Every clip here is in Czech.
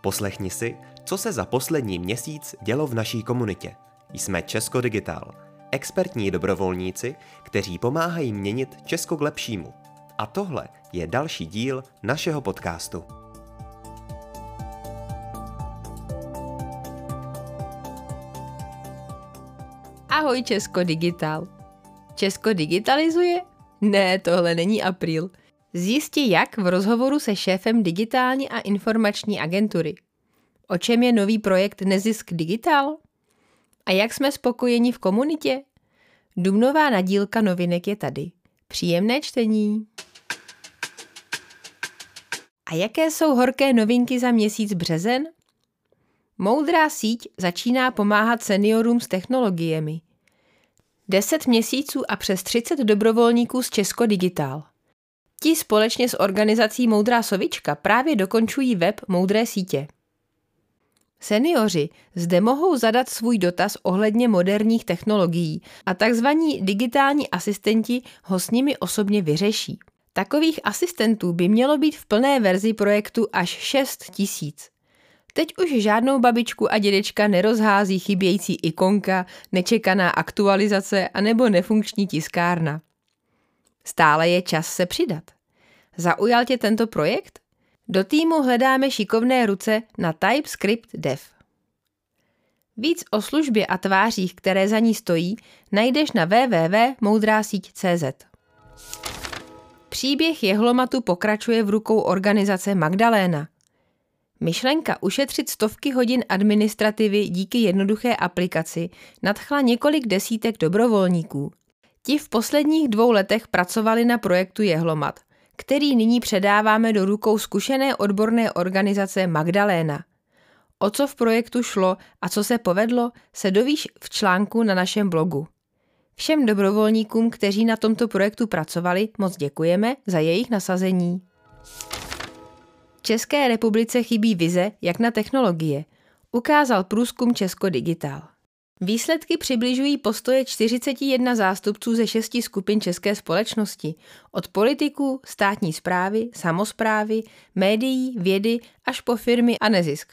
Poslechni si, co se za poslední měsíc dělo v naší komunitě. Jsme Česko Digital, expertní dobrovolníci, kteří pomáhají měnit Česko k lepšímu. A tohle je další díl našeho podcastu. Ahoj Česko Digital. Česko digitalizuje? Ne, tohle není apríl. Zjistí jak v rozhovoru se šéfem digitální a informační agentury. O čem je nový projekt Nezisk Digital? A jak jsme spokojeni v komunitě? Dubnová nadílka novinek je tady. Příjemné čtení. A jaké jsou horké novinky za měsíc březen? Moudrá síť začíná pomáhat seniorům s technologiemi. 10 měsíců a přes 30 dobrovolníků z Česko Digital. Ti společně s organizací Moudrá sovička právě dokončují web Moudré sítě. Seniori zde mohou zadat svůj dotaz ohledně moderních technologií a tzv. digitální asistenti ho s nimi osobně vyřeší. Takových asistentů by mělo být v plné verzi projektu až 6 tisíc. Teď už žádnou babičku a dědečka nerozhází chybějící ikonka, nečekaná aktualizace anebo nefunkční tiskárna. Stále je čas se přidat. Zaujal tě tento projekt? Do týmu hledáme šikovné ruce na TypeScript Dev. Víc o službě a tvářích, které za ní stojí, najdeš na www.moudrásíť.cz. Příběh jehlomatu pokračuje v rukou organizace Magdaléna. Myšlenka ušetřit stovky hodin administrativy díky jednoduché aplikaci nadchla několik desítek dobrovolníků. Ti v posledních dvou letech pracovali na projektu Jehlomat, který nyní předáváme do rukou zkušené odborné organizace Magdaléna. O co v projektu šlo a co se povedlo, se dovíš v článku na našem blogu. Všem dobrovolníkům, kteří na tomto projektu pracovali, moc děkujeme za jejich nasazení. České republice chybí vize, jak na technologie, ukázal průzkum Česko Digital. Výsledky přibližují postoje 41 zástupců ze šesti skupin české společnosti, od politiků, státní zprávy, samozprávy, médií, vědy až po firmy a nezisk.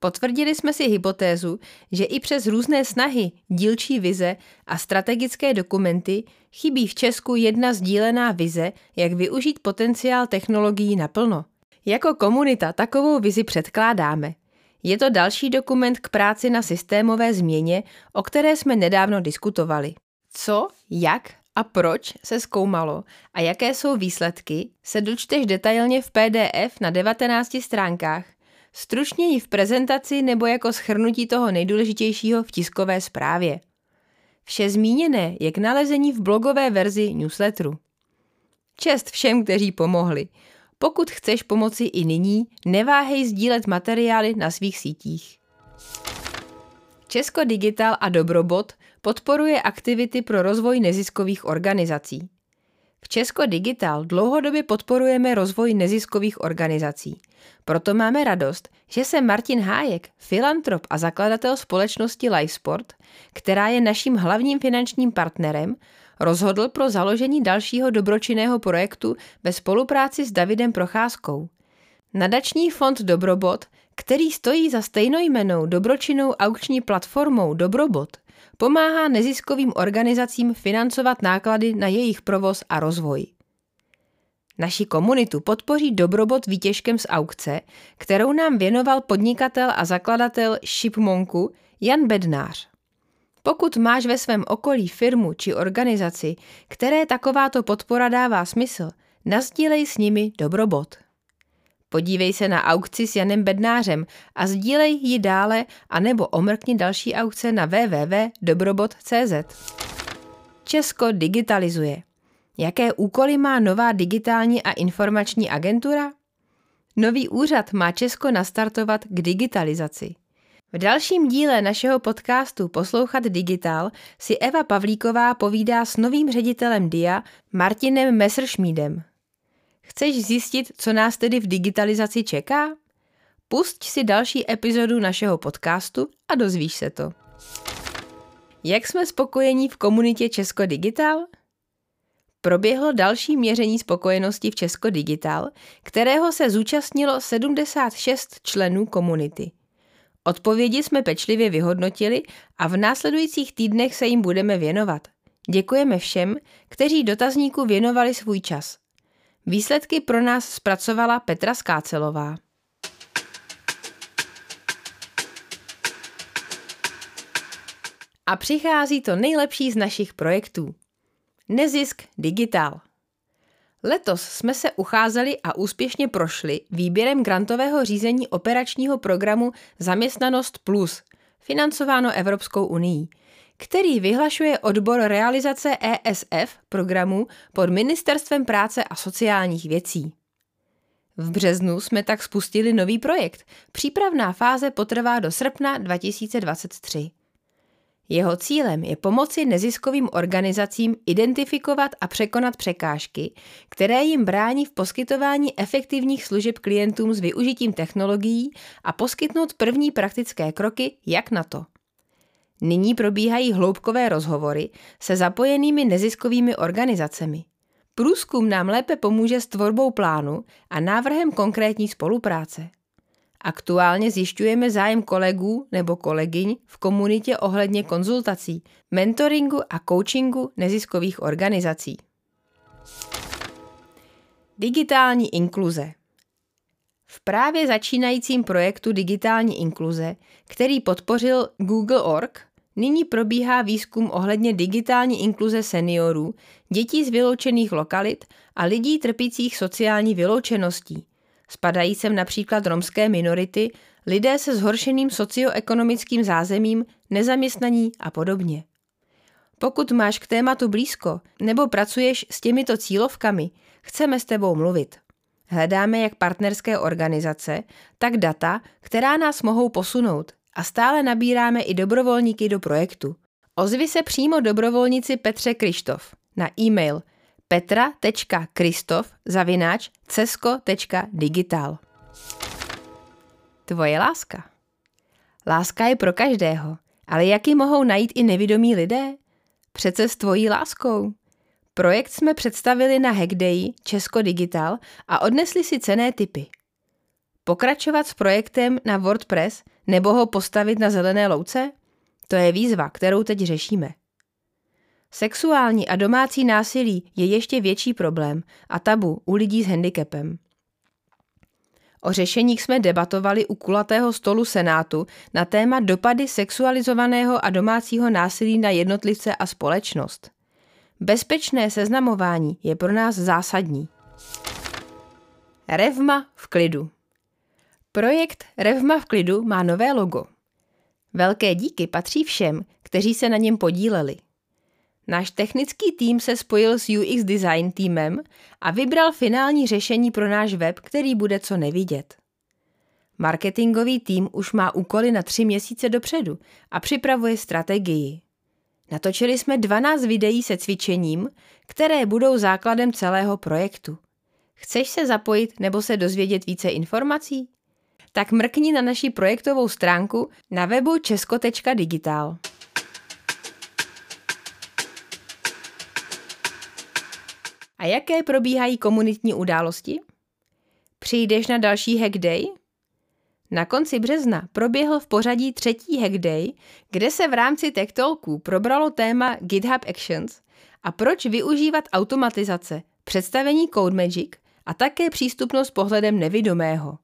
Potvrdili jsme si hypotézu, že i přes různé snahy, dílčí vize a strategické dokumenty chybí v Česku jedna sdílená vize, jak využít potenciál technologií naplno. Jako komunita takovou vizi předkládáme. Je to další dokument k práci na systémové změně, o které jsme nedávno diskutovali. Co, jak a proč se zkoumalo a jaké jsou výsledky, se dočteš detailně v PDF na 19 stránkách stručněji v prezentaci nebo jako schrnutí toho nejdůležitějšího v tiskové zprávě. Vše zmíněné je k nalezení v blogové verzi newsletteru. Čest všem, kteří pomohli. Pokud chceš pomoci i nyní, neváhej sdílet materiály na svých sítích. Česko Digital a Dobrobot podporuje aktivity pro rozvoj neziskových organizací. V Česko Digital dlouhodobě podporujeme rozvoj neziskových organizací. Proto máme radost, že se Martin Hájek, filantrop a zakladatel společnosti Lifesport, která je naším hlavním finančním partnerem, rozhodl pro založení dalšího dobročinného projektu ve spolupráci s Davidem Procházkou. Nadační fond Dobrobot, který stojí za stejnojmenou dobročinnou aukční platformou Dobrobot, pomáhá neziskovým organizacím financovat náklady na jejich provoz a rozvoj. Naši komunitu podpoří Dobrobot výtěžkem z aukce, kterou nám věnoval podnikatel a zakladatel Shipmonku Jan Bednář. Pokud máš ve svém okolí firmu či organizaci, které takováto podpora dává smysl, nazdílej s nimi Dobrobot. Podívej se na aukci s Janem Bednářem a sdílej ji dále anebo omrkni další aukce na www.dobrobot.cz. Česko digitalizuje. Jaké úkoly má nová digitální a informační agentura? Nový úřad má Česko nastartovat k digitalizaci. V dalším díle našeho podcastu Poslouchat digital si Eva Pavlíková povídá s novým ředitelem DIA Martinem Messerschmídem. Chceš zjistit, co nás tedy v digitalizaci čeká? Pusť si další epizodu našeho podcastu a dozvíš se to. Jak jsme spokojení v komunitě Česko Digital? proběhlo další měření spokojenosti v Česko Digital, kterého se zúčastnilo 76 členů komunity. Odpovědi jsme pečlivě vyhodnotili a v následujících týdnech se jim budeme věnovat. Děkujeme všem, kteří dotazníku věnovali svůj čas. Výsledky pro nás zpracovala Petra Skácelová. A přichází to nejlepší z našich projektů. Nezisk Digital. Letos jsme se ucházeli a úspěšně prošli výběrem grantového řízení operačního programu Zaměstnanost Plus, financováno Evropskou unii, který vyhlašuje odbor realizace ESF programu pod Ministerstvem práce a sociálních věcí. V březnu jsme tak spustili nový projekt. Přípravná fáze potrvá do srpna 2023. Jeho cílem je pomoci neziskovým organizacím identifikovat a překonat překážky, které jim brání v poskytování efektivních služeb klientům s využitím technologií a poskytnout první praktické kroky, jak na to. Nyní probíhají hloubkové rozhovory se zapojenými neziskovými organizacemi. Průzkum nám lépe pomůže s tvorbou plánu a návrhem konkrétní spolupráce. Aktuálně zjišťujeme zájem kolegů nebo kolegyň v komunitě ohledně konzultací, mentoringu a coachingu neziskových organizací. Digitální inkluze v právě začínajícím projektu Digitální inkluze, který podpořil Google.org, nyní probíhá výzkum ohledně digitální inkluze seniorů, dětí z vyloučených lokalit a lidí trpících sociální vyloučeností – Spadají sem například romské minority, lidé se zhoršeným socioekonomickým zázemím, nezaměstnaní a podobně. Pokud máš k tématu blízko nebo pracuješ s těmito cílovkami, chceme s tebou mluvit. Hledáme jak partnerské organizace, tak data, která nás mohou posunout a stále nabíráme i dobrovolníky do projektu. Ozvi se přímo dobrovolnici Petře Krištof na e-mail – petra.kristof zavináč. Tvoje láska. Láska je pro každého, ale jak ji mohou najít i nevidomí lidé? Přece s tvojí láskou. Projekt jsme představili na Hackday Česko Digital a odnesli si cené typy. Pokračovat s projektem na WordPress nebo ho postavit na zelené louce? To je výzva, kterou teď řešíme. Sexuální a domácí násilí je ještě větší problém a tabu u lidí s handicapem. O řešeních jsme debatovali u kulatého stolu Senátu na téma dopady sexualizovaného a domácího násilí na jednotlivce a společnost. Bezpečné seznamování je pro nás zásadní. Revma v klidu. Projekt Revma v klidu má nové logo. Velké díky patří všem, kteří se na něm podíleli. Náš technický tým se spojil s UX Design týmem a vybral finální řešení pro náš web, který bude co nevidět. Marketingový tým už má úkoly na tři měsíce dopředu a připravuje strategii. Natočili jsme 12 videí se cvičením, které budou základem celého projektu. Chceš se zapojit nebo se dozvědět více informací? Tak mrkni na naši projektovou stránku na webu česko.digital. A jaké probíhají komunitní události? Přijdeš na další Hack Day? Na konci března proběhl v pořadí třetí Hack Day, kde se v rámci Tech Talků probralo téma GitHub Actions a proč využívat automatizace, představení Code Magic a také přístupnost pohledem nevidomého.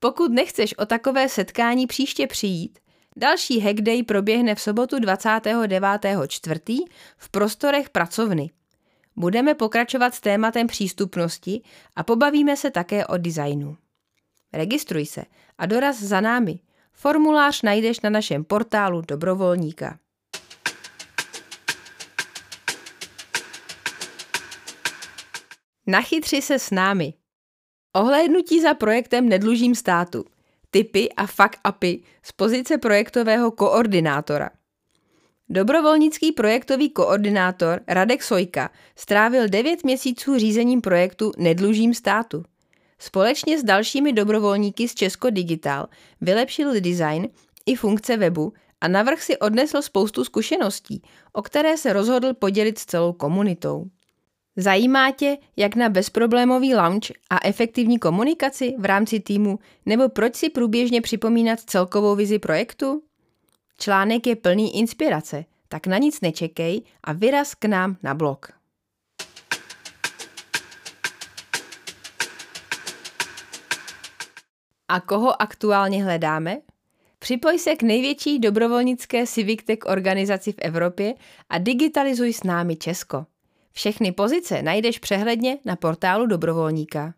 Pokud nechceš o takové setkání příště přijít, další Hack Day proběhne v sobotu 29.4. v prostorech pracovny – Budeme pokračovat s tématem přístupnosti a pobavíme se také o designu. Registruj se a doraz za námi. Formulář najdeš na našem portálu dobrovolníka. Nachytři se s námi. Ohlédnutí za projektem Nedlužím státu. Typy a fuck upy z pozice projektového koordinátora – Dobrovolnický projektový koordinátor Radek Sojka strávil 9 měsíců řízením projektu Nedlužím státu. Společně s dalšími dobrovolníky z Česko Digital vylepšil design i funkce webu a navrh si odnesl spoustu zkušeností, o které se rozhodl podělit s celou komunitou. Zajímá tě, jak na bezproblémový launch a efektivní komunikaci v rámci týmu, nebo proč si průběžně připomínat celkovou vizi projektu? Článek je plný inspirace, tak na nic nečekej a vyraz k nám na blog. A koho aktuálně hledáme? Připoj se k největší dobrovolnické Civic Tech organizaci v Evropě a digitalizuj s námi Česko. Všechny pozice najdeš přehledně na portálu Dobrovolníka.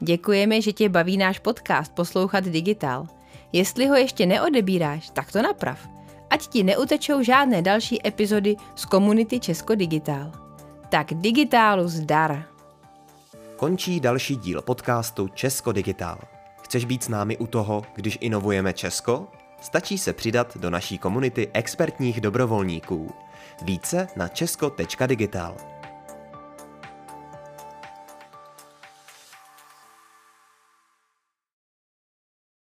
Děkujeme, že tě baví náš podcast Poslouchat digitál. Jestli ho ještě neodebíráš, tak to naprav. Ať ti neutečou žádné další epizody z komunity Česko Digitál. Tak digitálu zdar! Končí další díl podcastu Česko Digitál. Chceš být s námi u toho, když inovujeme Česko? Stačí se přidat do naší komunity expertních dobrovolníků. Více na česko.digital.